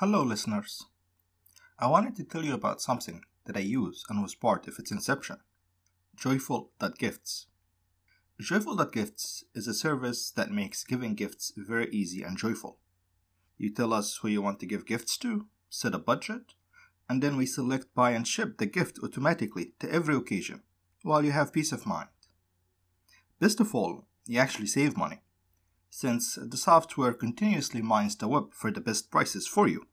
Hello, listeners. I wanted to tell you about something that I use and was part of its inception Joyful.gifts. Joyful.gifts is a service that makes giving gifts very easy and joyful. You tell us who you want to give gifts to, set a budget, and then we select, buy, and ship the gift automatically to every occasion while you have peace of mind. Best of all, you actually save money since the software continuously mines the web for the best prices for you.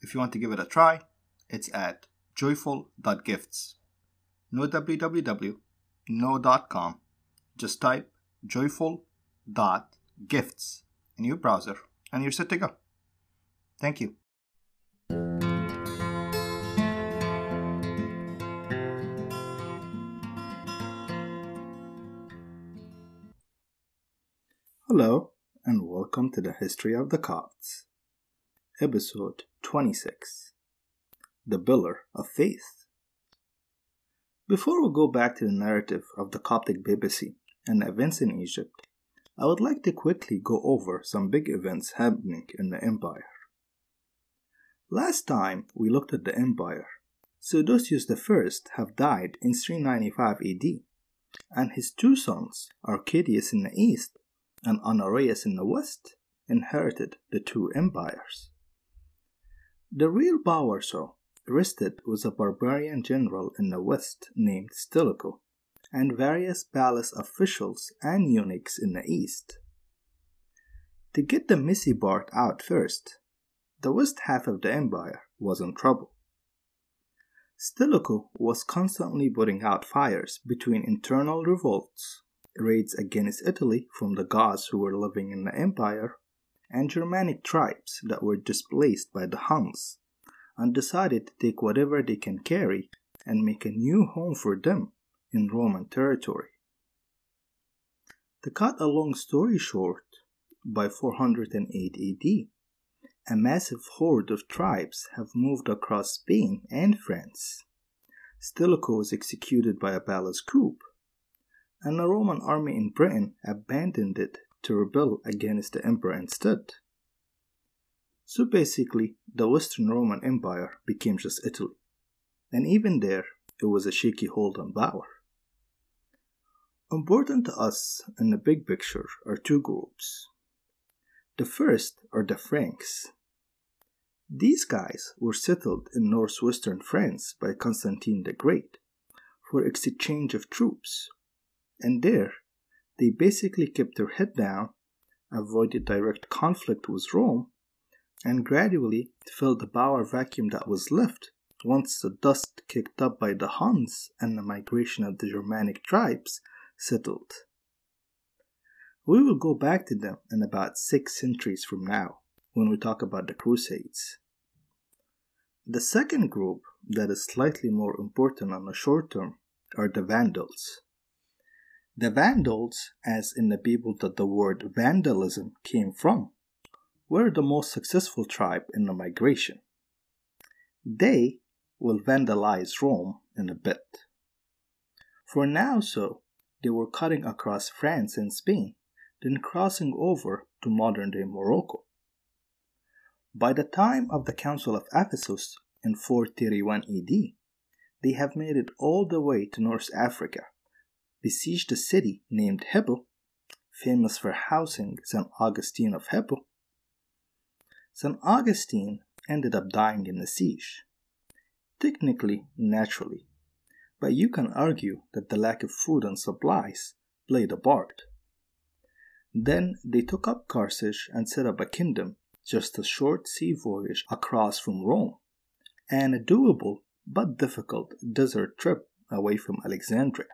If you want to give it a try, it's at joyful.gifts. No www, no .com. Just type joyful.gifts in your browser and you're set to go. Thank you. Hello, and welcome to the History of the Copts, Episode 26 The Pillar of Faith. Before we go back to the narrative of the Coptic papacy and events in Egypt, I would like to quickly go over some big events happening in the empire. Last time we looked at the empire, Theodosius I have died in 395 AD, and his two sons, Arcadius in the east and Honorius in the west inherited the two empires. The real power, so, rested with a barbarian general in the west named Stilicho and various palace officials and eunuchs in the east. To get the messy part out first, the west half of the empire was in trouble. Stilicho was constantly putting out fires between internal revolts raids against Italy from the Goths who were living in the empire, and Germanic tribes that were displaced by the Huns, and decided to take whatever they can carry and make a new home for them in Roman territory. To cut a long story short, by 408 AD, a massive horde of tribes have moved across Spain and France. Stilicho was executed by a palace coup, and the Roman army in Britain abandoned it to rebel against the emperor instead. So basically, the Western Roman Empire became just Italy, and even there, it was a shaky hold on power. Important to us in the big picture are two groups. The first are the Franks. These guys were settled in northwestern France by Constantine the Great for exchange of troops and there, they basically kept their head down, avoided direct conflict with Rome, and gradually filled the power vacuum that was left once the dust kicked up by the Huns and the migration of the Germanic tribes settled. We will go back to them in about six centuries from now when we talk about the Crusades. The second group that is slightly more important on the short term are the Vandals. The Vandals, as in the people that the word vandalism came from, were the most successful tribe in the migration. They will vandalize Rome in a bit. For now, so, they were cutting across France and Spain, then crossing over to modern day Morocco. By the time of the Council of Ephesus in 431 AD, they have made it all the way to North Africa besieged a city named Hippo, famous for housing St. Augustine of Hippo. St. Augustine ended up dying in the siege. Technically, naturally, but you can argue that the lack of food and supplies played a part. Then they took up Carthage and set up a kingdom, just a short sea voyage across from Rome, and a doable but difficult desert trip away from Alexandria.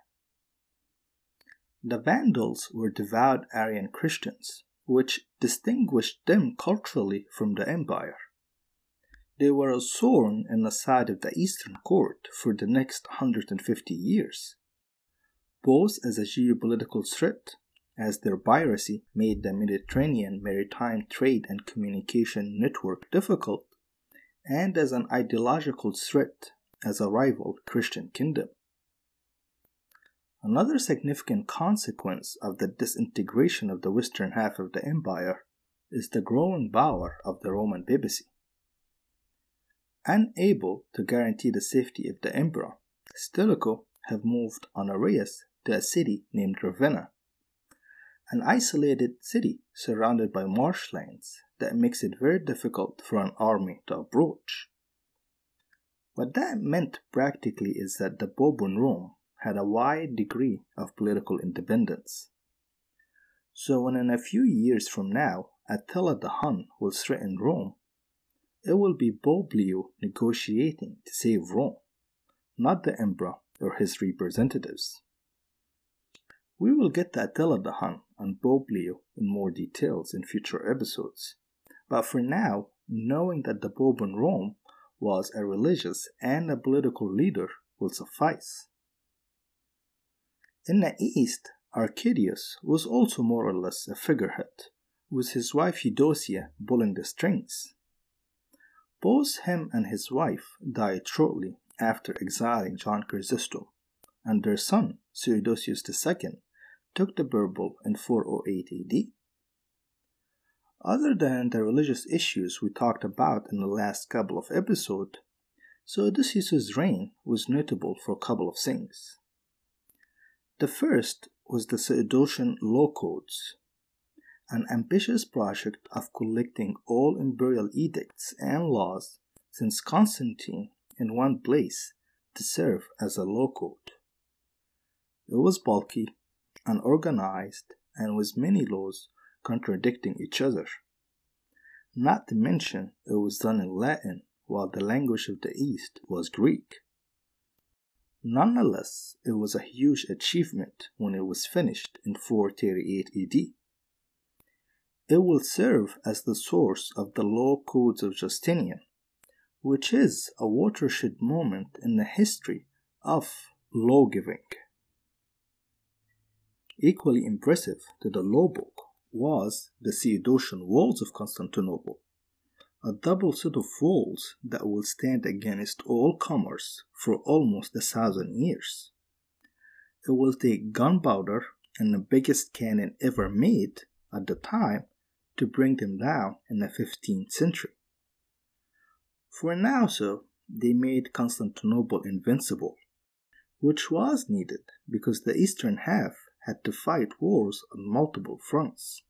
The Vandals were devout Arian Christians, which distinguished them culturally from the empire. They were a thorn in the side of the Eastern court for the next 150 years, both as a geopolitical threat, as their piracy made the Mediterranean maritime trade and communication network difficult, and as an ideological threat as a rival Christian kingdom. Another significant consequence of the disintegration of the western half of the empire is the growing power of the Roman papacy. Unable to guarantee the safety of the emperor, Stilicho have moved Honorius to a city named Ravenna, an isolated city surrounded by marshlands that makes it very difficult for an army to approach. What that meant practically is that the in Rome had a wide degree of political independence. So, when in a few years from now Attila the Hun will threaten Rome, it will be Leo negotiating to save Rome, not the emperor or his representatives. We will get to Attila the Hun and Leo in more details in future episodes, but for now, knowing that the Pope in Rome was a religious and a political leader will suffice. In the East, Arcadius was also more or less a figurehead, with his wife Eudocia pulling the strings. Both him and his wife died shortly after exiling John Chrysostom, and their son, Theodosius II, took the purple in 408 AD. Other than the religious issues we talked about in the last couple of episodes, Theodosius' reign was notable for a couple of things. The first was the Theodosian Law Codes, an ambitious project of collecting all imperial edicts and laws since Constantine in one place to serve as a law code. It was bulky, unorganized, and with many laws contradicting each other. Not to mention, it was done in Latin while the language of the East was Greek. Nonetheless, it was a huge achievement when it was finished in 438 AD. It will serve as the source of the law codes of Justinian, which is a watershed moment in the history of lawgiving. Equally impressive to the law book was the Theodosian walls of Constantinople, a double set of walls that will stand against all comers for almost a thousand years. It will take gunpowder and the biggest cannon ever made at the time to bring them down in the 15th century. For now, so, they made Constantinople invincible, which was needed because the eastern half had to fight wars on multiple fronts.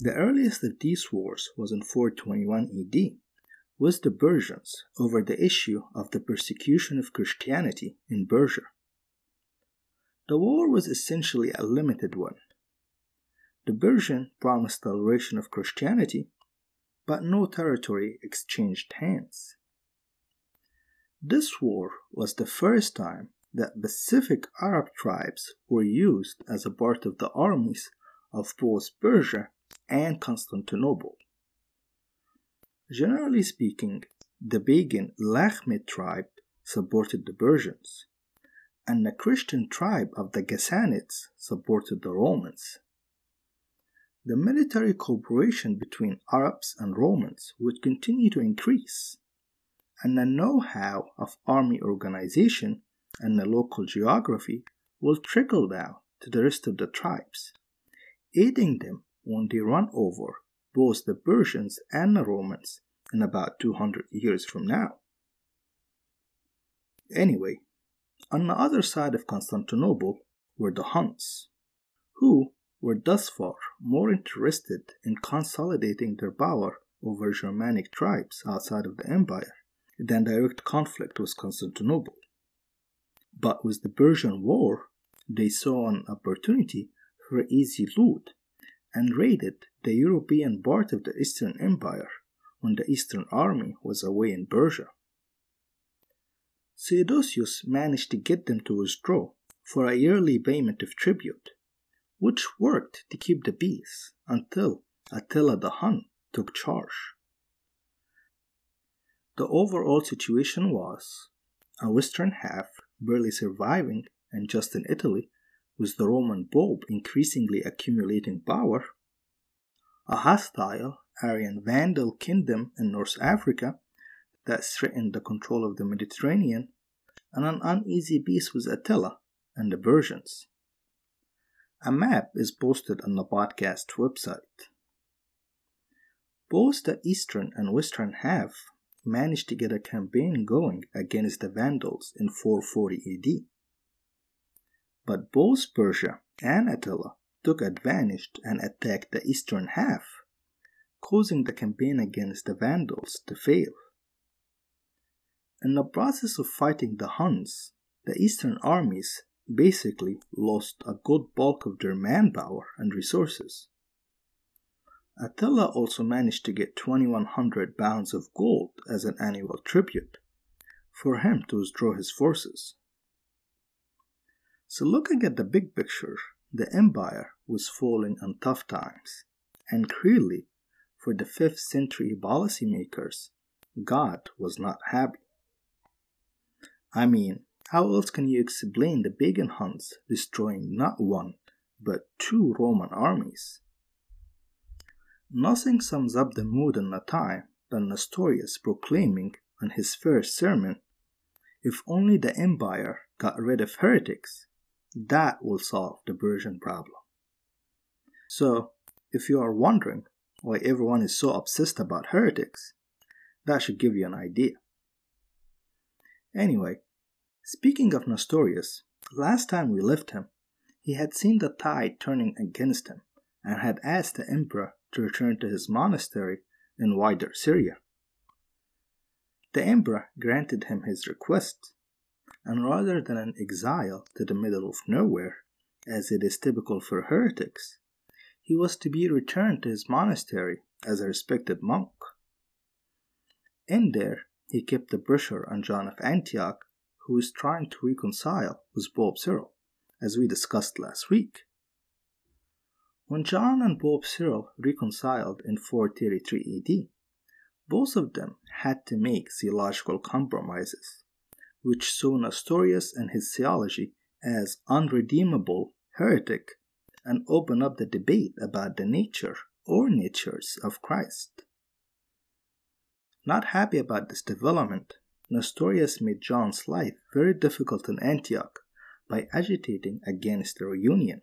The earliest of these wars was in 421 AD with the Persians over the issue of the persecution of Christianity in Persia. The war was essentially a limited one. The Persian promised toleration of Christianity, but no territory exchanged hands. This war was the first time that Pacific Arab tribes were used as a part of the armies of both Persia and Constantinople. Generally speaking, the pagan Lakhmid tribe supported the Persians, and the Christian tribe of the Ghassanids supported the Romans. The military cooperation between Arabs and Romans would continue to increase, and the know how of army organization and the local geography will trickle down to the rest of the tribes, aiding them they run over both the Persians and the Romans in about 200 years from now. Anyway, on the other side of Constantinople were the Huns, who were thus far more interested in consolidating their power over Germanic tribes outside of the empire than direct conflict with Constantinople. But with the Persian War, they saw an opportunity for easy loot and raided the European part of the Eastern Empire when the Eastern Army was away in Persia. Theodosius managed to get them to withdraw for a yearly payment of tribute, which worked to keep the peace until Attila the Hun took charge. The overall situation was a western half barely surviving and just in Italy, with the Roman Pope increasingly accumulating power, a hostile Arian Vandal kingdom in North Africa that threatened the control of the Mediterranean, and an uneasy peace with Attila and the Persians. A map is posted on the podcast website. both the eastern and western half managed to get a campaign going against the Vandals in 440 AD. But both Persia and Attila took advantage and attacked the eastern half, causing the campaign against the Vandals to fail. In the process of fighting the Huns, the eastern armies basically lost a good bulk of their manpower and resources. Attila also managed to get 2100 pounds of gold as an annual tribute for him to withdraw his forces. So, looking at the big picture, the empire was falling on tough times, and clearly, for the 5th century policymakers, God was not happy. I mean, how else can you explain the pagan Huns destroying not one, but two Roman armies? Nothing sums up the mood in the time than Nestorius proclaiming on his first sermon if only the empire got rid of heretics, that will solve the Persian problem. So, if you are wondering why everyone is so obsessed about heretics, that should give you an idea. Anyway, speaking of Nestorius, last time we left him, he had seen the tide turning against him and had asked the emperor to return to his monastery in wider Syria. The emperor granted him his request, and rather than an exile to the middle of nowhere, as it is typical for heretics, he was to be returned to his monastery as a respected monk. In there, he kept the pressure on John of Antioch, who was trying to reconcile with Pope Cyril, as we discussed last week. When John and Pope Cyril reconciled in 433 AD, both of them had to make theological compromises, which saw Nestorius and his theology as unredeemable heretic and open up the debate about the nature or natures of Christ. Not happy about this development, Nestorius made John's life very difficult in Antioch by agitating against the reunion.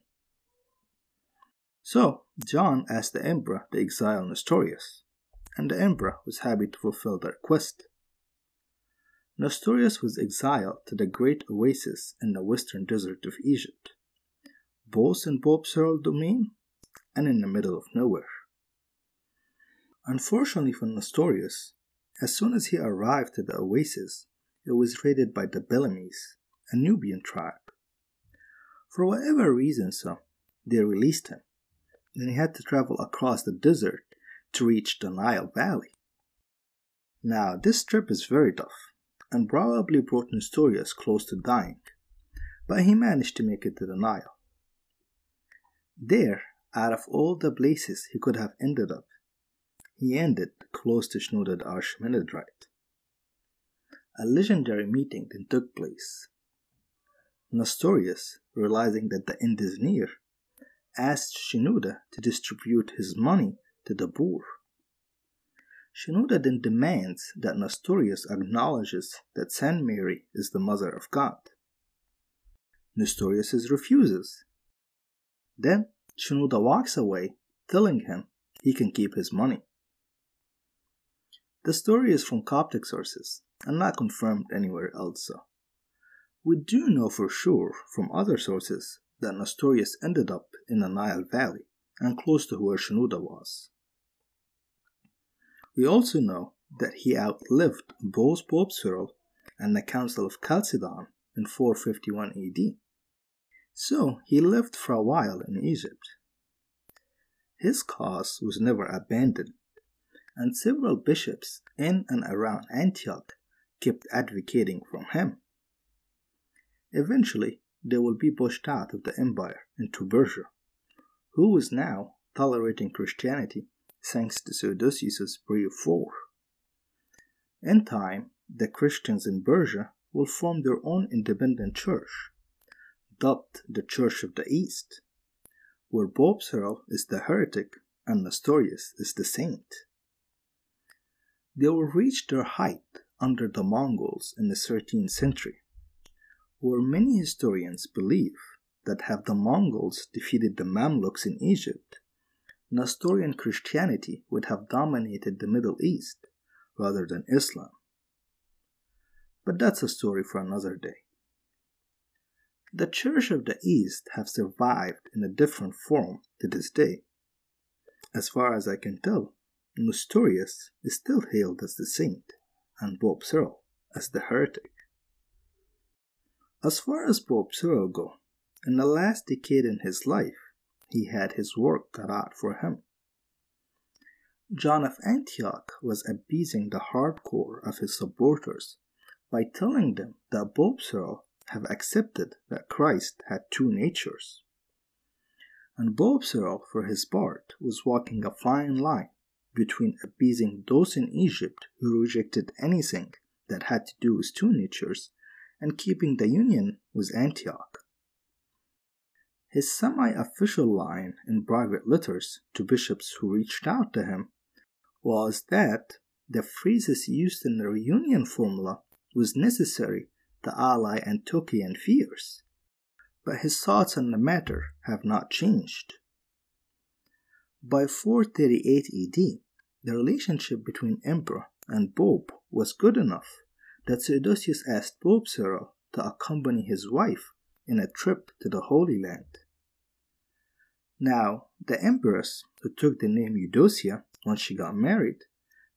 So John asked the emperor to exile Nestorius, and the emperor was happy to fulfill the request. Nestorius was exiled to the great oasis in the western desert of Egypt, both in Pope Cyril's domain and in the middle of nowhere. Unfortunately for Nestorius, as soon as he arrived at the oasis, it was raided by the Blemmyes, a Nubian tribe. For whatever reason, so, they released him and he had to travel across the desert to reach the Nile Valley. Now, this trip is very tough and probably brought Nestorius close to dying, but he managed to make it to the Nile. There, out of all the places he could have ended up, he ended close to Shenouda the Archimandrite. A legendary meeting then took place. Nestorius, realizing that the end is near, asked Shenouda to distribute his money to the poor. Shenouda then demands that Nestorius acknowledges that Saint Mary is the Mother of God. Nestorius refuses. Then Shenouda walks away, telling him he can keep his money. The story is from Coptic sources and not confirmed anywhere else. We do know for sure from other sources that Nestorius ended up in the Nile Valley and close to where Shenouda was. We also know that he outlived both Pope Cyril and the Council of Chalcedon in 451 AD, so he lived for a while in Egypt. His cause was never abandoned, and several bishops in and around Antioch kept advocating for him. Eventually, they will be pushed out of the empire into Persia, who is now tolerating Christianity thanks to Theodosius' brief war. In time, the Christians in Persia will form their own independent church, dubbed the Church of the East, where Cyril is the heretic and Nestorius is the saint. They will reach their height under the Mongols in the 13th century where many historians believe that have the Mongols defeated the Mamluks in Egypt, Nestorian Christianity would have dominated the Middle East rather than Islam. But that's a story for another day. The Church of the East have survived in a different form to this day. As far as I can tell, Nestorius is still hailed as the saint, and Pope Cyril as the heretic. As far as Pope Cyril go, in the last decade in his life, he had his work cut out for him. John of Antioch was appeasing the hardcore of his supporters by telling them that Pope have accepted that Christ had two natures. And Pope for his part, was walking a fine line between appeasing those in Egypt who rejected anything that had to do with two natures and keeping the union with Antioch. His semi official line in private letters to bishops who reached out to him was that the phrases used in the reunion formula was necessary to allay Antiochian fears, but his thoughts on the matter have not changed. By 438 AD, the relationship between emperor and pope was good enough that Theodosius asked Pope Cyril to accompany his wife in a trip to the Holy Land. Now, the empress, who took the name Eudocia when she got married,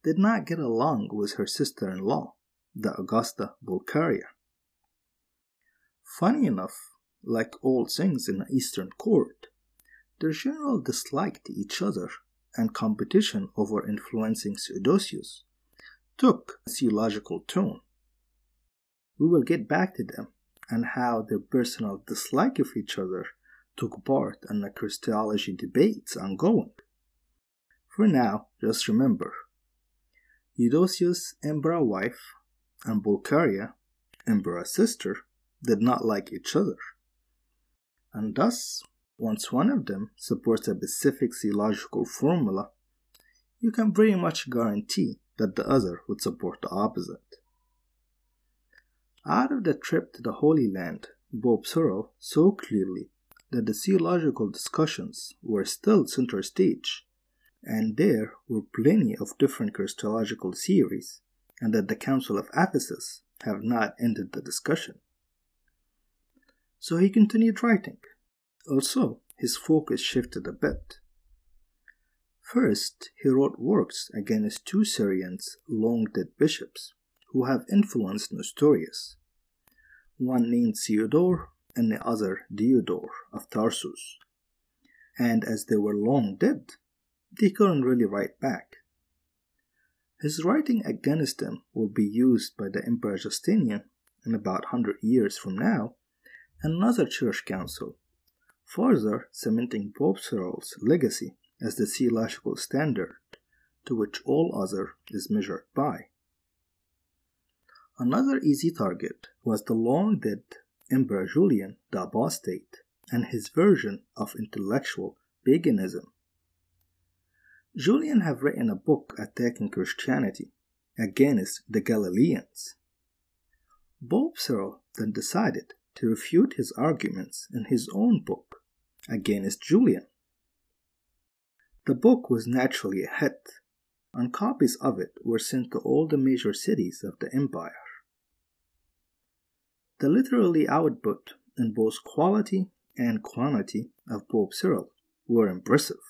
did not get along with her sister in law, the Augusta Pulcheria. Funny enough, like all things in the Eastern court, their general dislike to each other and competition over influencing Theodosius took a theological tone. We will get back to them and how their personal dislike of each other took part in the Christology debates ongoing. For now, just remember Eudoxius, Emperor's wife, and Pulcheria, Emperor's sister, did not like each other. And thus, once one of them supports a specific theological formula, you can pretty much guarantee that the other would support the opposite. Out of the trip to the Holy Land, Pope saw clearly that the theological discussions were still center stage, and there were plenty of different Christological theories, and that the Council of Ephesus have not ended the discussion. So he continued writing. Also, his focus shifted a bit. First, he wrote works against two Syrians, long dead bishops, who have influenced Nestorius, one named Theodore and the other Diodore of Tarsus. And as they were long dead, they couldn't really write back. His writing against them will be used by the Emperor Justinian in about 100 years from now, another church council, further cementing Pope Cyril's legacy as the theological standard to which all other is measured by. Another easy target was the long dead Emperor Julian the Apostate and his version of intellectual paganism. Julian have written a book attacking Christianity against the Galileans. Pope then decided to refute his arguments in his own book against Julian. The book was naturally a hit, and copies of it were sent to all the major cities of the empire. The literary output in both quality and quantity of Pope Cyril were impressive.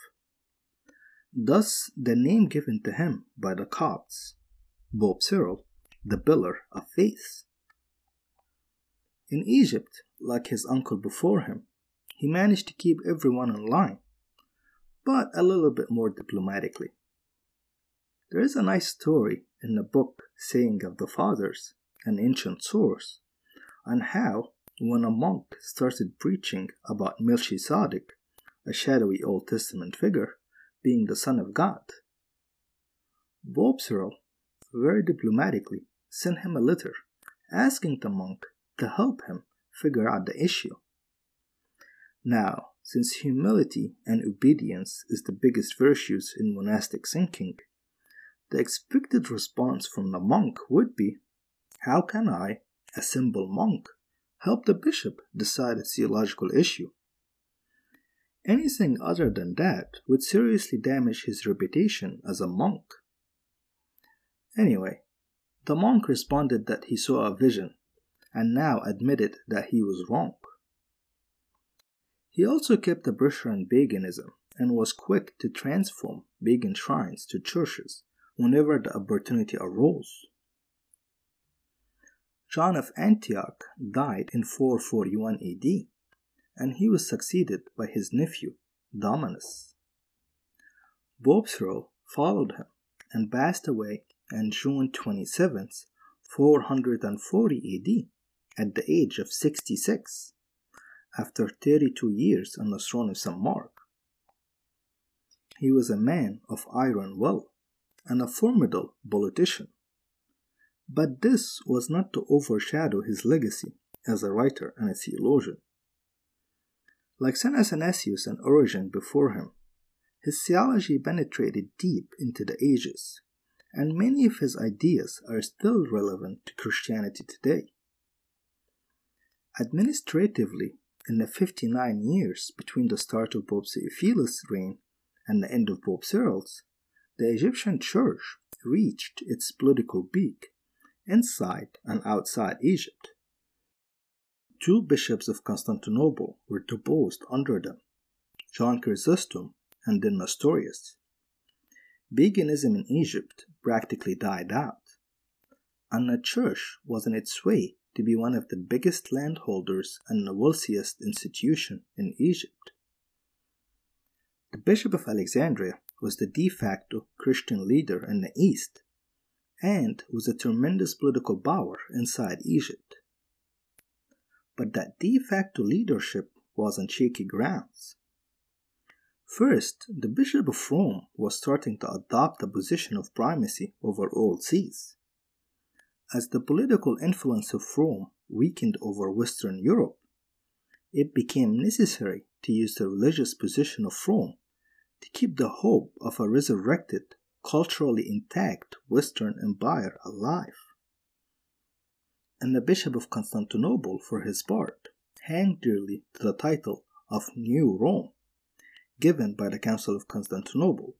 Thus, the name given to him by the Copts, Pope Cyril, the pillar of faith. In Egypt, like his uncle before him, he managed to keep everyone in line, but a little bit more diplomatically. There is a nice story in the book Saying of the Fathers, an ancient source, on how, when a monk started preaching about Melchizedek, a shadowy Old Testament figure, being the Son of God, Pope Cyril very diplomatically sent him a letter asking the monk to help him figure out the issue. Now, since humility and obedience is the biggest virtues in monastic thinking, the expected response from the monk would be, How can I, a simple monk, help the bishop decide a theological issue. Anything other than that would seriously damage his reputation as a monk. Anyway, the monk responded that he saw a vision and now admitted that he was wrong. He also kept the pressure on paganism and was quick to transform pagan shrines to churches whenever the opportunity arose. John of Antioch died in 441 AD, and he was succeeded by his nephew, Dominus. Cyril followed him and passed away on June 27, 440 AD, at the age of 66, after 32 years on the throne of St. Mark. He was a man of iron will and a formidable politician. But this was not to overshadow his legacy as a writer and a theologian. Like St. Athanasius and Origen before him, his theology penetrated deep into the ages, and many of his ideas are still relevant to Christianity today. Administratively, in the 59 years between the start of Pope Theophilus' reign and the end of Pope Cyril's, the Egyptian church reached its political peak inside and outside Egypt. Two bishops of Constantinople were deposed under them John Chrysostom and then Nestorius. Paganism in Egypt practically died out, and the church was on its way to be one of the biggest landholders and the wealthiest institution in Egypt. The Bishop of Alexandria was the de facto Christian leader in the East and was a tremendous political power inside Egypt. But that de facto leadership was on shaky grounds. First, the Bishop of Rome was starting to adopt a position of primacy over all sees. As the political influence of Rome weakened over Western Europe, it became necessary to use the religious position of Rome to keep the hope of a resurrected, culturally intact Western Empire alive. And the Bishop of Constantinople, for his part, hung dearly to the title of New Rome, given by the Council of Constantinople,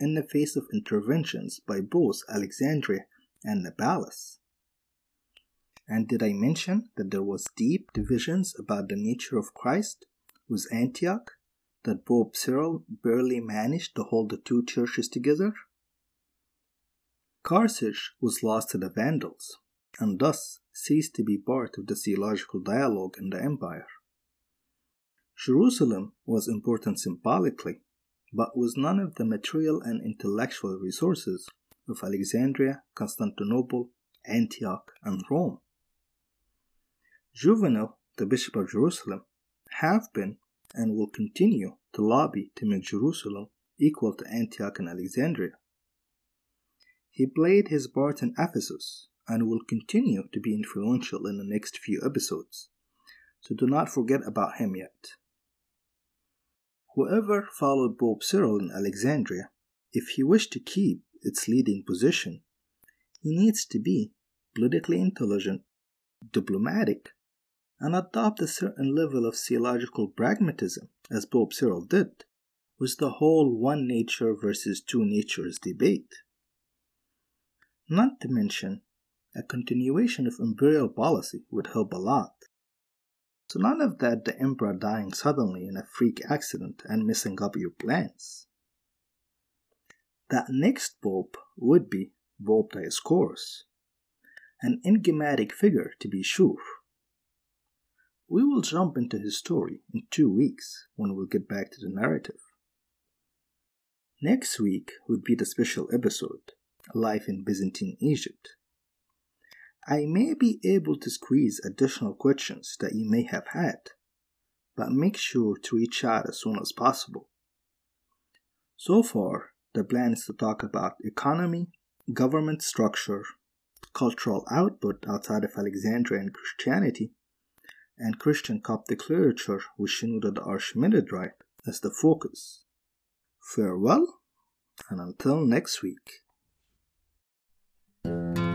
in the face of interventions by both Alexandria and palace. And did I mention that there was deep divisions about the nature of Christ with Antioch that Pope Cyril barely managed to hold the two churches together? Carthage was lost to the Vandals, and thus ceased to be part of the theological dialogue in the empire. Jerusalem was important symbolically, but was none of the material and intellectual resources of Alexandria, Constantinople, Antioch, and Rome. Juvenal, the Bishop of Jerusalem, have been and will continue to lobby to make Jerusalem equal to Antioch and Alexandria. He played his part in Ephesus and will continue to be influential in the next few episodes, so do not forget about him yet. Whoever followed Pope Cyril in Alexandria, if he wished to keep its leading position, he needs to be politically intelligent, diplomatic, and adopt a certain level of theological pragmatism, as Pope Cyril did, with the whole one nature versus two natures debate. Not to mention, a continuation of imperial policy would help a lot. So none of that the emperor dying suddenly in a freak accident and messing up your plans. That next pope would be Pope Dioscorus, an enigmatic figure to be sure we will jump into his story in two weeks when we'll get back to the narrative. Next week would be the special episode, Life in Byzantine Egypt. I may be able to squeeze additional questions that you may have had, but make sure to reach out as soon as possible. So far, the plan is to talk about economy, government structure, cultural output outside of Alexandria and Christianity, and Christian Coptic literature with Shenouda the Archimandrite as the focus. Farewell, and until next week. Thank you.